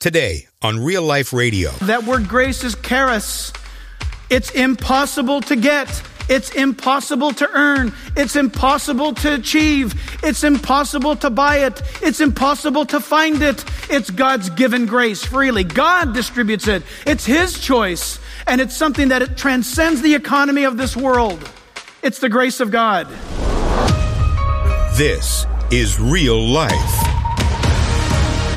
Today on Real Life Radio. That word grace is charis. It's impossible to get. It's impossible to earn. It's impossible to achieve. It's impossible to buy it. It's impossible to find it. It's God's given grace freely. God distributes it. It's His choice. And it's something that it transcends the economy of this world. It's the grace of God. This is Real Life.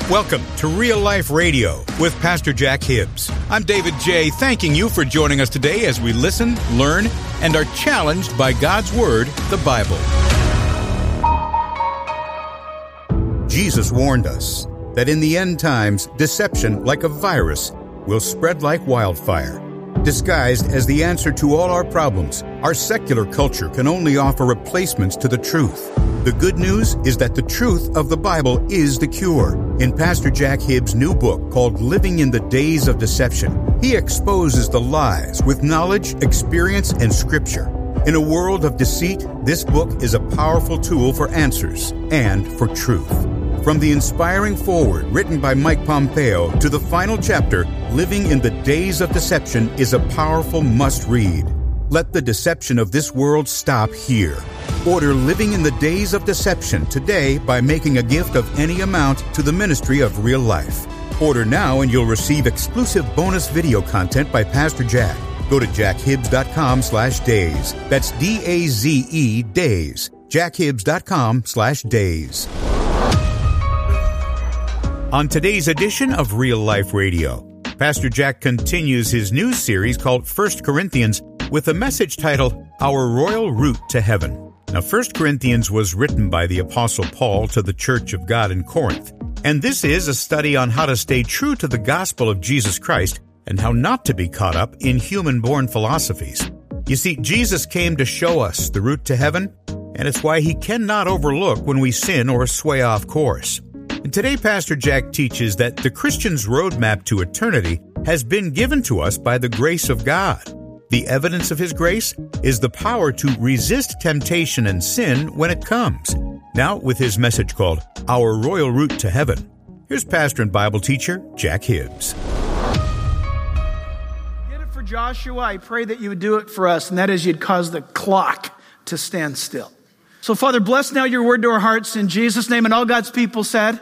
Welcome to Real Life Radio with Pastor Jack Hibbs. I'm David J., thanking you for joining us today as we listen, learn, and are challenged by God's Word, the Bible. Jesus warned us that in the end times, deception, like a virus, will spread like wildfire. Disguised as the answer to all our problems, our secular culture can only offer replacements to the truth. The good news is that the truth of the Bible is the cure. In Pastor Jack Hibbs' new book called Living in the Days of Deception, he exposes the lies with knowledge, experience, and scripture. In a world of deceit, this book is a powerful tool for answers and for truth. From the inspiring foreword written by Mike Pompeo to the final chapter, Living in the Days of Deception is a powerful must read. Let the deception of this world stop here. Order Living in the Days of Deception today by making a gift of any amount to the Ministry of Real Life. Order now and you'll receive exclusive bonus video content by Pastor Jack. Go to jackhibbs.com slash days. That's D-A-Z-E days. jackhibbs.com slash days. On today's edition of Real Life Radio, Pastor Jack continues his new series called 1 Corinthians with a message titled Our Royal Route to Heaven. Now, 1 Corinthians was written by the Apostle Paul to the Church of God in Corinth, and this is a study on how to stay true to the gospel of Jesus Christ and how not to be caught up in human born philosophies. You see, Jesus came to show us the route to heaven, and it's why he cannot overlook when we sin or sway off course. And today, Pastor Jack teaches that the Christian's roadmap to eternity has been given to us by the grace of God. The evidence of His grace is the power to resist temptation and sin when it comes. Now, with his message called Our Royal Route to Heaven, here's pastor and Bible teacher Jack Hibbs. Get it for Joshua. I pray that you would do it for us, and that is you'd cause the clock to stand still. So, Father, bless now your word to our hearts in Jesus' name. And all God's people said,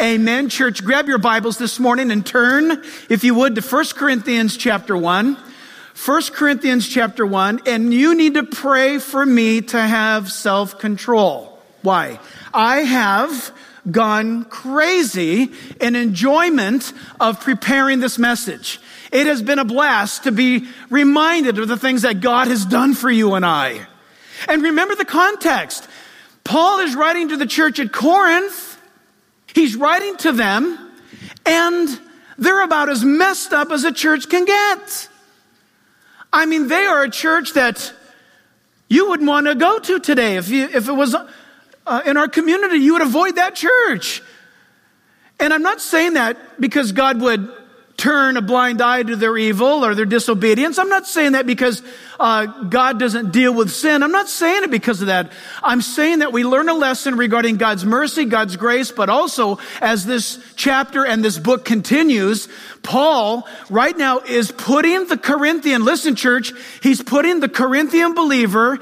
Amen. Amen. Church, grab your Bibles this morning and turn, if you would, to 1 Corinthians chapter 1. 1 Corinthians chapter 1. And you need to pray for me to have self control. Why? I have gone crazy in enjoyment of preparing this message. It has been a blast to be reminded of the things that God has done for you and I. And remember the context. Paul is writing to the church at Corinth. He's writing to them, and they're about as messed up as a church can get. I mean, they are a church that you wouldn't want to go to today. If, you, if it was uh, in our community, you would avoid that church. And I'm not saying that because God would turn a blind eye to their evil or their disobedience. I'm not saying that because uh, God doesn't deal with sin. I'm not saying it because of that. I'm saying that we learn a lesson regarding God's mercy, God's grace, but also as this chapter and this book continues, Paul right now is putting the Corinthian, listen church, he's putting the Corinthian believer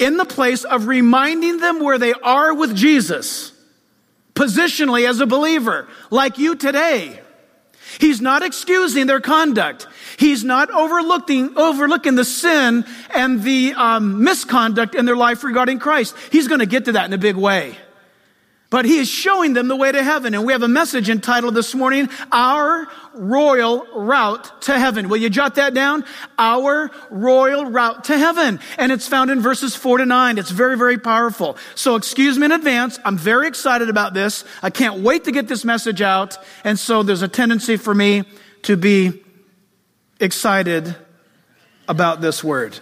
in the place of reminding them where they are with Jesus, positionally as a believer, like you today. He's not excusing their conduct. He's not overlooking, overlooking the sin and the um, misconduct in their life regarding Christ. He's going to get to that in a big way. But he is showing them the way to heaven. And we have a message entitled this morning, Our Royal Route to Heaven. Will you jot that down? Our Royal Route to Heaven. And it's found in verses four to nine. It's very, very powerful. So excuse me in advance. I'm very excited about this. I can't wait to get this message out. And so there's a tendency for me to be excited about this word.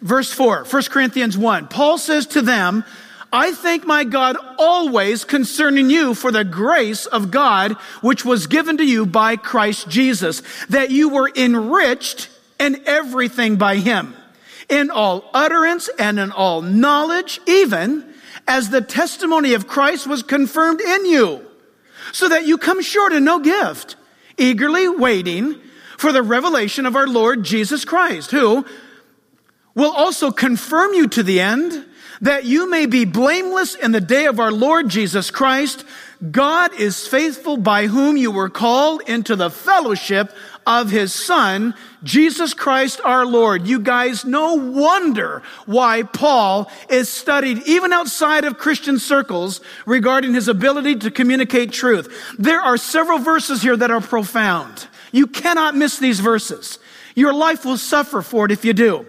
Verse 4, 1 Corinthians 1. Paul says to them, I thank my God always concerning you for the grace of God which was given to you by Christ Jesus, that you were enriched in everything by him, in all utterance and in all knowledge, even as the testimony of Christ was confirmed in you, so that you come short in no gift, eagerly waiting for the revelation of our Lord Jesus Christ, who will also confirm you to the end that you may be blameless in the day of our Lord Jesus Christ. God is faithful by whom you were called into the fellowship of his son, Jesus Christ our Lord. You guys, no wonder why Paul is studied even outside of Christian circles regarding his ability to communicate truth. There are several verses here that are profound. You cannot miss these verses. Your life will suffer for it if you do.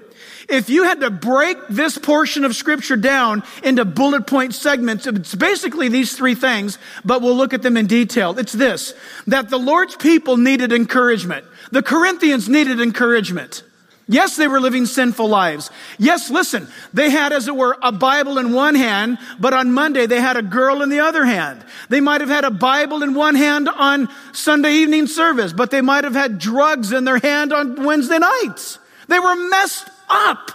If you had to break this portion of scripture down into bullet point segments, it's basically these three things, but we'll look at them in detail. It's this, that the Lord's people needed encouragement. The Corinthians needed encouragement. Yes, they were living sinful lives. Yes, listen, they had, as it were, a Bible in one hand, but on Monday they had a girl in the other hand. They might have had a Bible in one hand on Sunday evening service, but they might have had drugs in their hand on Wednesday nights. They were messed up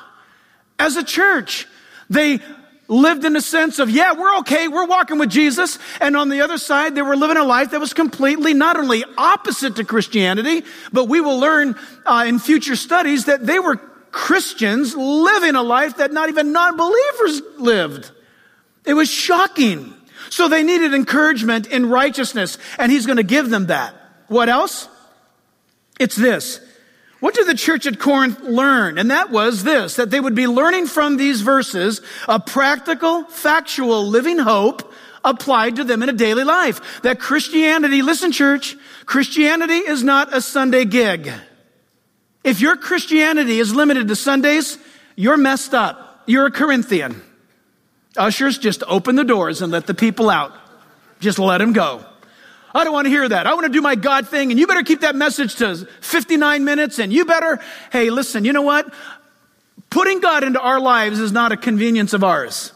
as a church. They lived in a sense of, yeah, we're okay, we're walking with Jesus. And on the other side, they were living a life that was completely not only opposite to Christianity, but we will learn uh, in future studies that they were Christians living a life that not even non believers lived. It was shocking. So they needed encouragement in righteousness, and he's going to give them that. What else? It's this what did the church at Corinth learn? And that was this, that they would be learning from these verses a practical, factual, living hope applied to them in a daily life. That Christianity, listen church, Christianity is not a Sunday gig. If your Christianity is limited to Sundays, you're messed up. You're a Corinthian. Ushers, just open the doors and let the people out. Just let them go. I don't want to hear that. I want to do my God thing, and you better keep that message to 59 minutes, and you better, hey, listen, you know what? Putting God into our lives is not a convenience of ours.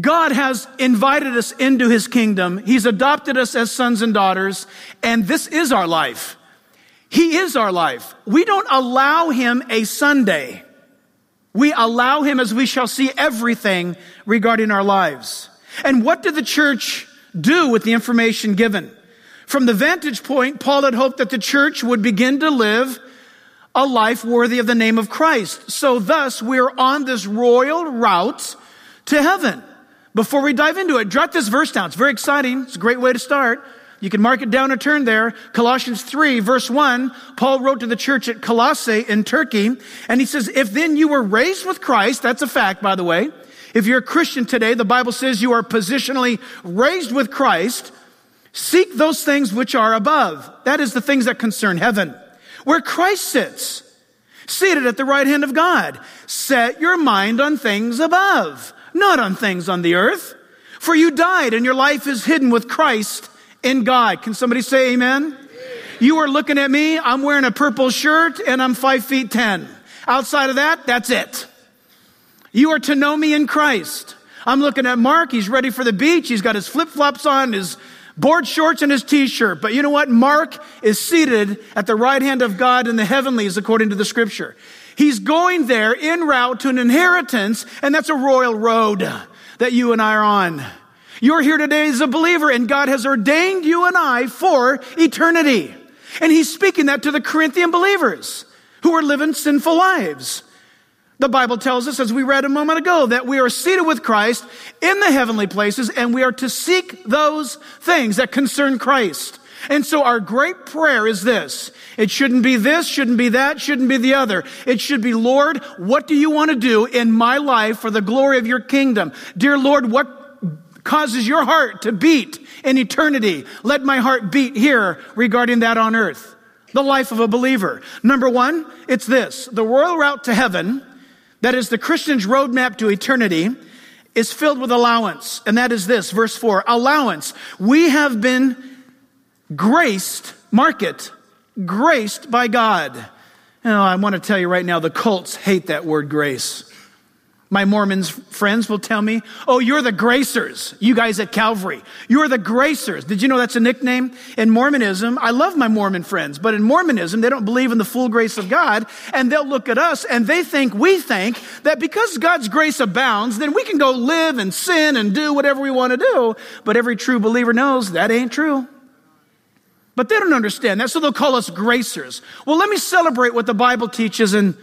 God has invited us into his kingdom. He's adopted us as sons and daughters, and this is our life. He is our life. We don't allow him a Sunday. We allow him, as we shall see, everything regarding our lives. And what did the church do with the information given. From the vantage point, Paul had hoped that the church would begin to live a life worthy of the name of Christ. So thus, we're on this royal route to heaven. Before we dive into it, jot this verse down. It's very exciting. It's a great way to start. You can mark it down or turn there. Colossians 3 verse 1, Paul wrote to the church at Colossae in Turkey, and he says, if then you were raised with Christ, that's a fact, by the way, if you're a Christian today, the Bible says you are positionally raised with Christ. Seek those things which are above. That is the things that concern heaven, where Christ sits, seated at the right hand of God. Set your mind on things above, not on things on the earth. For you died and your life is hidden with Christ in God. Can somebody say amen? You are looking at me. I'm wearing a purple shirt and I'm five feet ten. Outside of that, that's it. You are to know me in Christ. I'm looking at Mark. He's ready for the beach. He's got his flip flops on, his board shorts, and his t shirt. But you know what? Mark is seated at the right hand of God in the heavenlies, according to the scripture. He's going there en route to an inheritance, and that's a royal road that you and I are on. You're here today as a believer, and God has ordained you and I for eternity. And He's speaking that to the Corinthian believers who are living sinful lives. The Bible tells us, as we read a moment ago, that we are seated with Christ in the heavenly places and we are to seek those things that concern Christ. And so our great prayer is this. It shouldn't be this, shouldn't be that, shouldn't be the other. It should be, Lord, what do you want to do in my life for the glory of your kingdom? Dear Lord, what causes your heart to beat in eternity? Let my heart beat here regarding that on earth. The life of a believer. Number one, it's this. The royal route to heaven that is the Christian's roadmap to eternity, is filled with allowance. And that is this, verse 4 allowance. We have been graced, mark it, graced by God. You know, I want to tell you right now, the cults hate that word grace. My Mormons friends will tell me, Oh, you're the gracers, you guys at Calvary. You're the gracers. Did you know that's a nickname? In Mormonism, I love my Mormon friends, but in Mormonism, they don't believe in the full grace of God, and they'll look at us and they think, we think that because God's grace abounds, then we can go live and sin and do whatever we want to do. But every true believer knows that ain't true. But they don't understand that, so they'll call us gracers. Well, let me celebrate what the Bible teaches and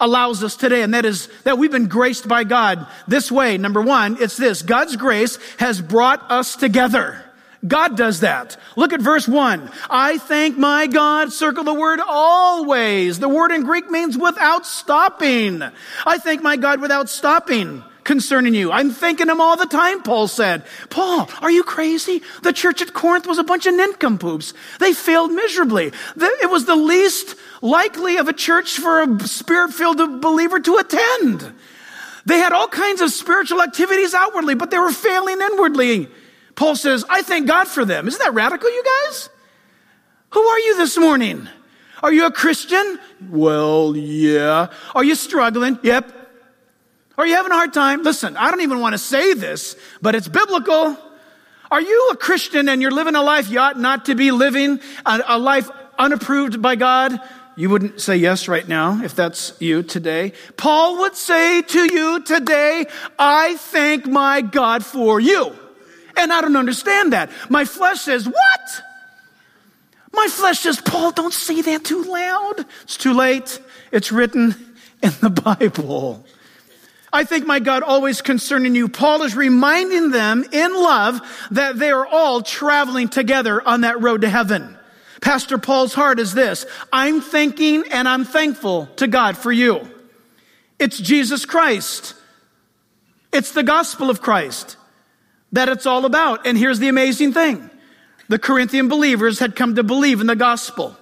allows us today, and that is that we've been graced by God this way. Number one, it's this God's grace has brought us together. God does that. Look at verse one. I thank my God, circle the word always. The word in Greek means without stopping. I thank my God without stopping concerning you. I'm thanking him all the time, Paul said. Paul, are you crazy? The church at Corinth was a bunch of nincompoops. They failed miserably. It was the least likely of a church for a spirit filled believer to attend. They had all kinds of spiritual activities outwardly, but they were failing inwardly. Paul says, I thank God for them. Isn't that radical, you guys? Who are you this morning? Are you a Christian? Well, yeah. Are you struggling? Yep. Are you having a hard time? Listen, I don't even want to say this, but it's biblical. Are you a Christian and you're living a life you ought not to be living, a, a life unapproved by God? You wouldn't say yes right now if that's you today. Paul would say to you today, I thank my God for you. And I don't understand that. My flesh says, What? My flesh says, Paul, don't say that too loud. It's too late. It's written in the Bible. I think my God always concerning you. Paul is reminding them in love that they are all traveling together on that road to heaven. Pastor Paul's heart is this. I'm thinking and I'm thankful to God for you. It's Jesus Christ. It's the gospel of Christ that it's all about. And here's the amazing thing. The Corinthian believers had come to believe in the gospel.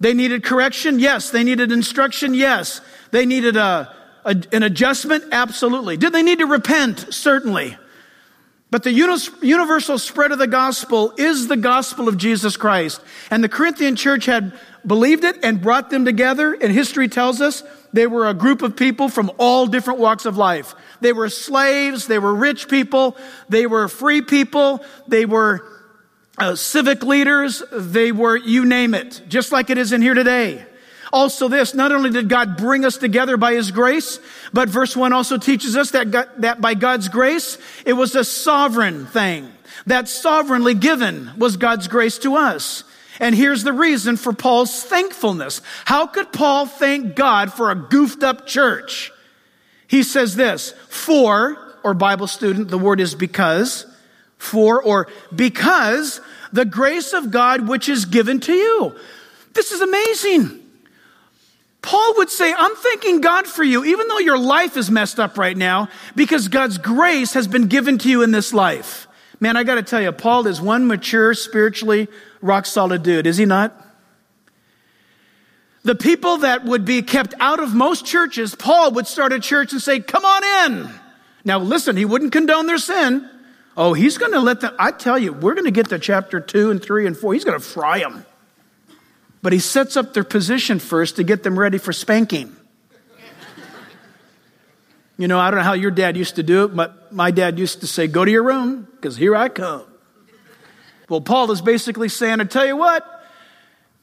They needed correction? Yes. They needed instruction? Yes. They needed a, an adjustment? Absolutely. Did they need to repent? Certainly. But the universal spread of the gospel is the gospel of Jesus Christ. And the Corinthian church had believed it and brought them together. And history tells us they were a group of people from all different walks of life. They were slaves, they were rich people, they were free people, they were uh, civic leaders, they were you name it, just like it is in here today. Also, this, not only did God bring us together by His grace, but verse 1 also teaches us that, God, that by God's grace, it was a sovereign thing. That sovereignly given was God's grace to us. And here's the reason for Paul's thankfulness. How could Paul thank God for a goofed up church? He says this, for, or Bible student, the word is because, for, or because the grace of God which is given to you. This is amazing. Paul would say, I'm thanking God for you, even though your life is messed up right now, because God's grace has been given to you in this life. Man, I got to tell you, Paul is one mature, spiritually rock solid dude, is he not? The people that would be kept out of most churches, Paul would start a church and say, Come on in. Now, listen, he wouldn't condone their sin. Oh, he's going to let them, I tell you, we're going to get to chapter two and three and four. He's going to fry them. But he sets up their position first to get them ready for spanking. You know, I don't know how your dad used to do it, but my dad used to say, Go to your room, because here I come. Well, Paul is basically saying, I tell you what,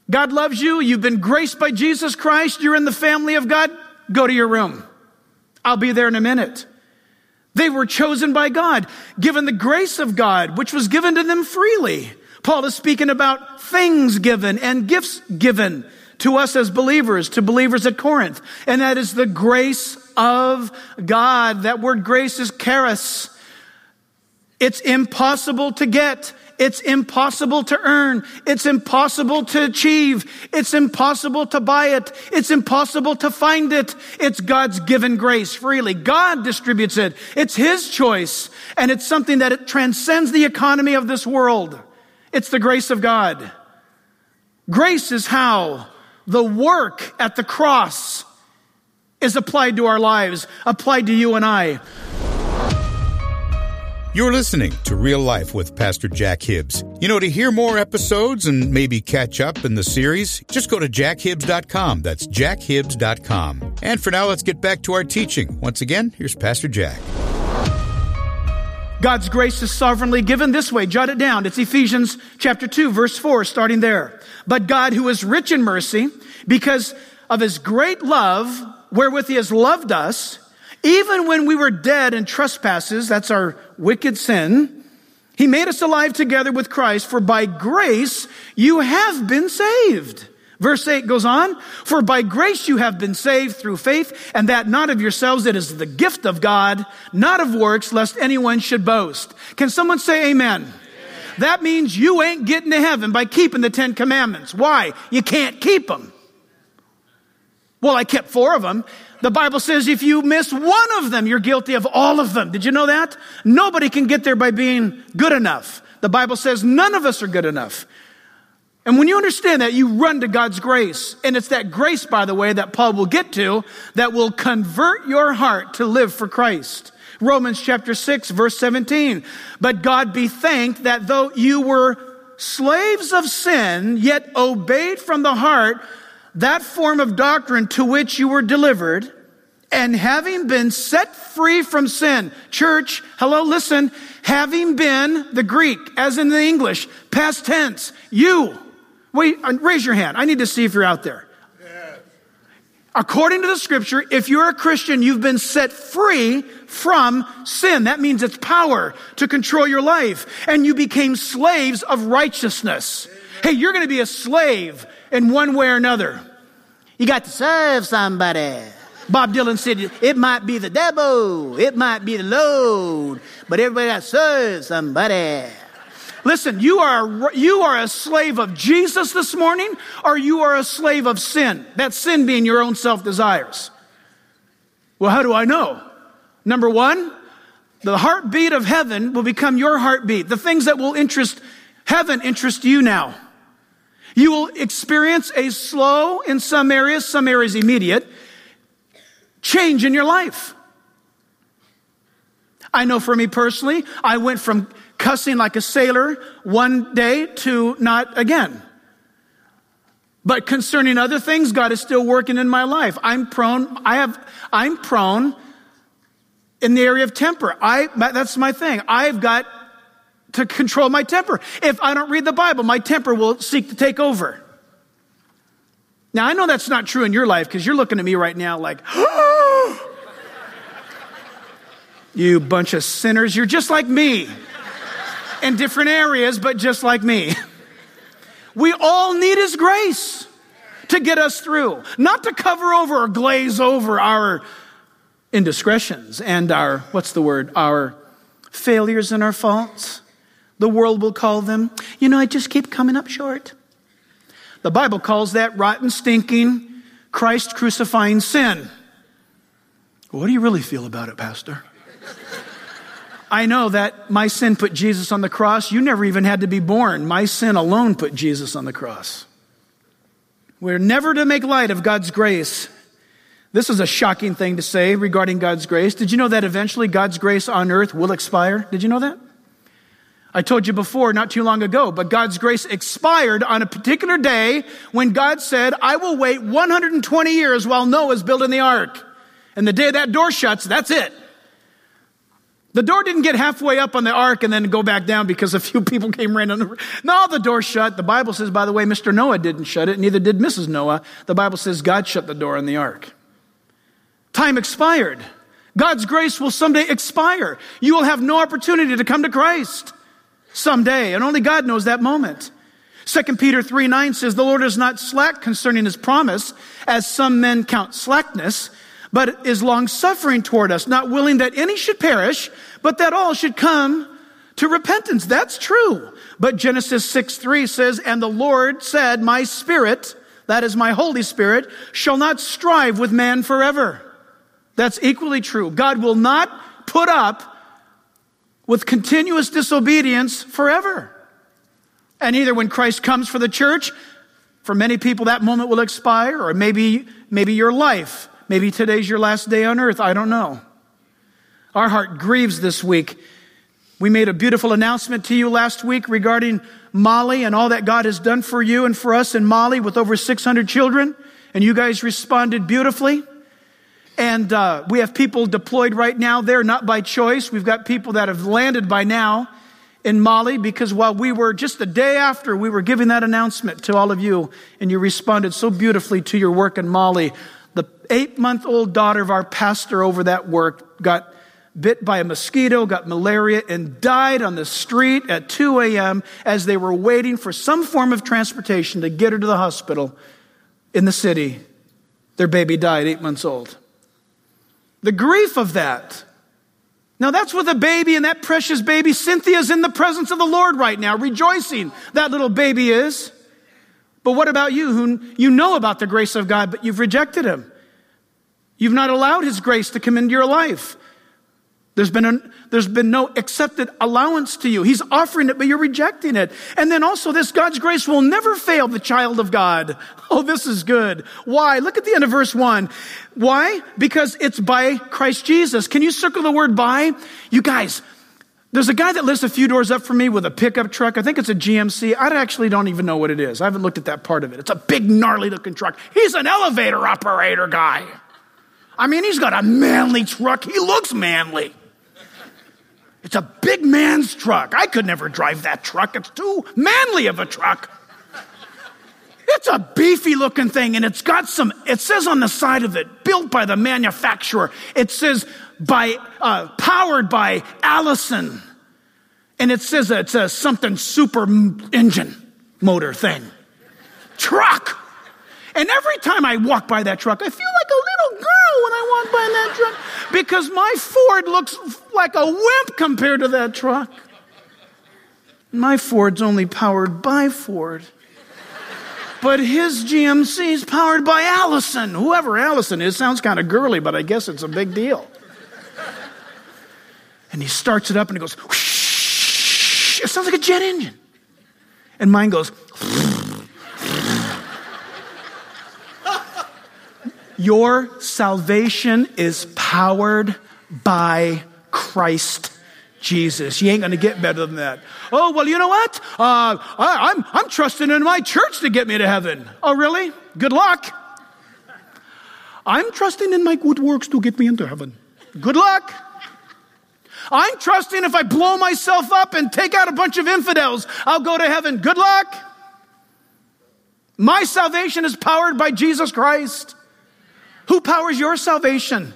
God loves you. You've been graced by Jesus Christ. You're in the family of God. Go to your room. I'll be there in a minute. They were chosen by God, given the grace of God, which was given to them freely. Paul is speaking about things given and gifts given to us as believers, to believers at Corinth. And that is the grace of God. That word grace is charis. It's impossible to get. It's impossible to earn. It's impossible to achieve. It's impossible to buy it. It's impossible to find it. It's God's given grace freely. God distributes it. It's His choice. And it's something that it transcends the economy of this world. It's the grace of God. Grace is how the work at the cross is applied to our lives, applied to you and I. You're listening to Real Life with Pastor Jack Hibbs. You know, to hear more episodes and maybe catch up in the series, just go to jackhibbs.com. That's jackhibbs.com. And for now, let's get back to our teaching. Once again, here's Pastor Jack. God's grace is sovereignly given this way. Jot it down. It's Ephesians chapter 2, verse 4, starting there. But God, who is rich in mercy, because of his great love, wherewith he has loved us, even when we were dead in trespasses, that's our wicked sin, He made us alive together with Christ, for by grace you have been saved. Verse 8 goes on, for by grace you have been saved through faith, and that not of yourselves, it is the gift of God, not of works, lest anyone should boast. Can someone say amen? amen? That means you ain't getting to heaven by keeping the Ten Commandments. Why? You can't keep them. Well, I kept four of them. The Bible says if you miss one of them, you're guilty of all of them. Did you know that? Nobody can get there by being good enough. The Bible says none of us are good enough. And when you understand that, you run to God's grace. And it's that grace, by the way, that Paul will get to that will convert your heart to live for Christ. Romans chapter 6, verse 17. But God be thanked that though you were slaves of sin, yet obeyed from the heart that form of doctrine to which you were delivered, and having been set free from sin. Church, hello, listen. Having been the Greek, as in the English, past tense, you Wait, uh, raise your hand. I need to see if you're out there. According to the scripture, if you're a Christian, you've been set free from sin. That means it's power to control your life. And you became slaves of righteousness. Hey, you're going to be a slave in one way or another. You got to serve somebody. Bob Dylan said, it might be the devil, it might be the Lord, but everybody got to serve somebody. Listen, you are, you are a slave of Jesus this morning, or you are a slave of sin. That sin being your own self desires. Well, how do I know? Number one, the heartbeat of heaven will become your heartbeat. The things that will interest heaven interest you now. You will experience a slow, in some areas, some areas immediate, change in your life. I know for me personally, I went from cussing like a sailor one day to not again. But concerning other things, God is still working in my life. I'm prone, I have, I'm prone in the area of temper. I, that's my thing. I've got to control my temper. If I don't read the Bible, my temper will seek to take over. Now, I know that's not true in your life because you're looking at me right now like, you bunch of sinners, you're just like me in different areas, but just like me. We all need His grace to get us through, not to cover over or glaze over our indiscretions and our, what's the word, our failures and our faults. The world will call them, you know, I just keep coming up short. The Bible calls that rotten, stinking, Christ crucifying sin. What do you really feel about it, Pastor? I know that my sin put Jesus on the cross. You never even had to be born. My sin alone put Jesus on the cross. We're never to make light of God's grace. This is a shocking thing to say regarding God's grace. Did you know that eventually God's grace on earth will expire? Did you know that? I told you before, not too long ago, but God's grace expired on a particular day when God said, I will wait 120 years while Noah's building the ark. And the day that door shuts, that's it. The door didn't get halfway up on the ark and then go back down because a few people came running. No, the door shut. The Bible says, by the way, Mr. Noah didn't shut it, neither did Mrs. Noah. The Bible says God shut the door on the ark. Time expired. God's grace will someday expire. You will have no opportunity to come to Christ someday, and only God knows that moment. 2 Peter 3 9 says, The Lord is not slack concerning his promise, as some men count slackness but is long suffering toward us, not willing that any should perish, but that all should come to repentance. That's true. But Genesis 6 3 says, And the Lord said, My spirit, that is my Holy Spirit, shall not strive with man forever. That's equally true. God will not put up with continuous disobedience forever. And either when Christ comes for the church, for many people that moment will expire, or maybe, maybe your life Maybe today's your last day on earth. I don't know. Our heart grieves this week. We made a beautiful announcement to you last week regarding Mali and all that God has done for you and for us in Mali with over 600 children. And you guys responded beautifully. And uh, we have people deployed right now there, not by choice. We've got people that have landed by now in Mali because while we were just the day after we were giving that announcement to all of you, and you responded so beautifully to your work in Mali, the eight month old daughter of our pastor over that work got bit by a mosquito, got malaria, and died on the street at 2 a.m. as they were waiting for some form of transportation to get her to the hospital in the city. Their baby died, eight months old. The grief of that. Now, that's with a baby and that precious baby, Cynthia's in the presence of the Lord right now, rejoicing. That little baby is. But what about you who you know about the grace of God, but you've rejected Him? You've not allowed His grace to come into your life. There's been, a, there's been no accepted allowance to you. He's offering it, but you're rejecting it. And then also this God's grace will never fail the child of God. Oh, this is good. Why? Look at the end of verse one. Why? Because it's by Christ Jesus. Can you circle the word by? You guys, there's a guy that lives a few doors up from me with a pickup truck. I think it's a GMC. I actually don't even know what it is. I haven't looked at that part of it. It's a big, gnarly looking truck. He's an elevator operator guy. I mean, he's got a manly truck. He looks manly. It's a big man's truck. I could never drive that truck. It's too manly of a truck. It's a beefy looking thing and it's got some, it says on the side of it, built by the manufacturer. It says by, uh, powered by Allison. And it says it's a something super engine motor thing. Truck. And every time I walk by that truck, I feel like a little girl when I walk by that truck because my Ford looks like a wimp compared to that truck. My Ford's only powered by Ford. But his GMC is powered by Allison. Whoever Allison is sounds kind of girly, but I guess it's a big deal. And he starts it up and it goes, whoosh. it sounds like a jet engine. And mine goes, Your salvation is powered by Christ Jesus. You ain't going to get better than that. Oh, well, you know what? Uh, I, I'm, I'm trusting in my church to get me to heaven. Oh, really? Good luck. I'm trusting in my good works to get me into heaven. Good luck. I'm trusting if I blow myself up and take out a bunch of infidels, I'll go to heaven. Good luck. My salvation is powered by Jesus Christ. Who powers your salvation?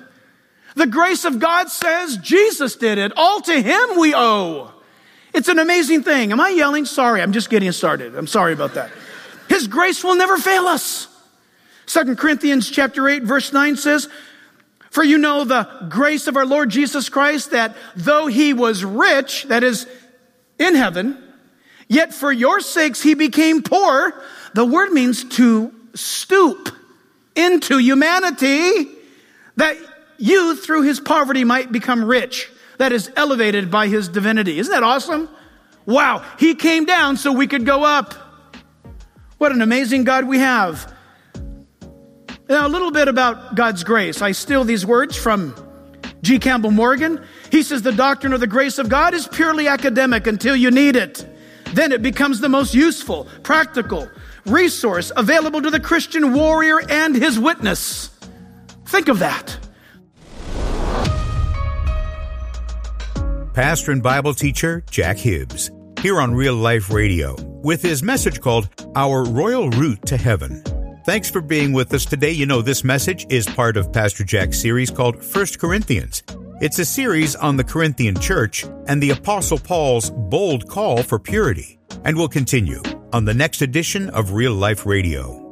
The grace of God says Jesus did it. All to Him we owe. It's an amazing thing. Am I yelling? Sorry, I'm just getting started. I'm sorry about that. His grace will never fail us. Second Corinthians chapter 8 verse 9 says, For you know the grace of our Lord Jesus Christ that though he was rich, that is in heaven, yet for your sakes he became poor. The word means to stoop into humanity that you through his poverty might become rich. That is elevated by his divinity. Isn't that awesome? Wow. He came down so we could go up. What an amazing God we have. Now, a little bit about God's grace. I steal these words from G. Campbell Morgan. He says the doctrine of the grace of God is purely academic until you need it. Then it becomes the most useful, practical, resource available to the Christian warrior and his witness. Think of that. Pastor and Bible teacher Jack Hibbs, here on Real Life Radio, with his message called Our Royal Route to Heaven. Thanks for being with us today. You know, this message is part of Pastor Jack's series called First Corinthians. It's a series on the Corinthian church and the Apostle Paul's bold call for purity. And we'll continue on the next edition of Real Life Radio.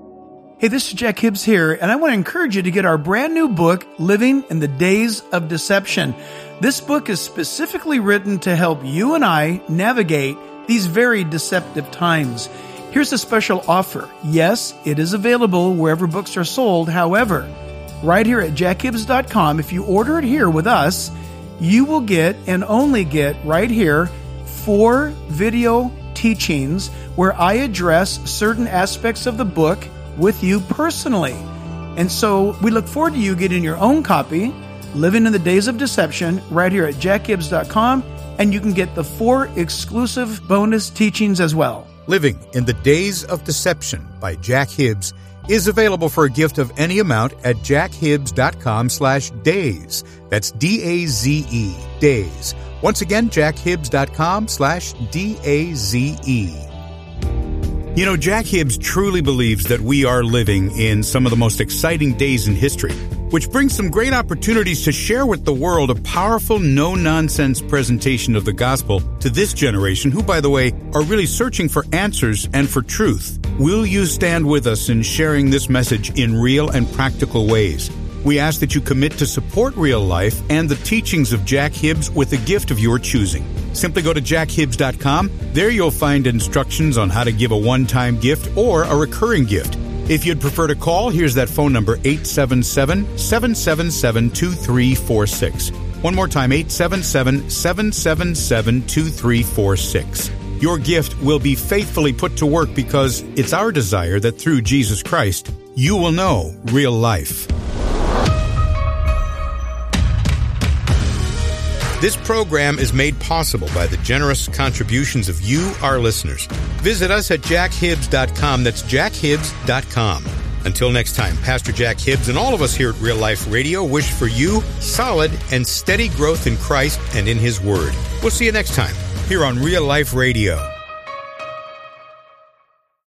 Hey, this is Jack Hibbs here, and I want to encourage you to get our brand new book, Living in the Days of Deception. This book is specifically written to help you and I navigate these very deceptive times. Here's a special offer. Yes, it is available wherever books are sold. However, right here at jackhibbs.com, if you order it here with us, you will get and only get right here four video teachings where I address certain aspects of the book with you personally. And so we look forward to you getting your own copy, Living in the Days of Deception, right here at jackhibbs.com, and you can get the four exclusive bonus teachings as well. Living in the Days of Deception by Jack Hibbs is available for a gift of any amount at jackhibbs.com slash days. That's D-A-Z-E, days. Once again, jackhibbs.com slash D-A-Z-E. You know, Jack Hibbs truly believes that we are living in some of the most exciting days in history. which brings some great opportunities to share with the world a powerful, no nonsense presentation of the gospel to this generation, who, by the way, are really searching for answers and for truth. Will you stand with us in sharing this message in real and practical ways? We ask that you commit to support real life and the teachings of Jack Hibbs with a gift of your choosing. Simply go to jackhibbs.com. There you'll find instructions on how to give a one time gift or a recurring gift. If you'd prefer to call, here's that phone number 877 777 2346. One more time 877 777 2346. Your gift will be faithfully put to work because it's our desire that through Jesus Christ, you will know real life. This program is made possible by the generous contributions of you, our listeners. Visit us at jackhibbs.com. That's jackhibbs.com. Until next time, Pastor Jack Hibbs and all of us here at Real Life Radio wish for you solid and steady growth in Christ and in His Word. We'll see you next time here on Real Life Radio.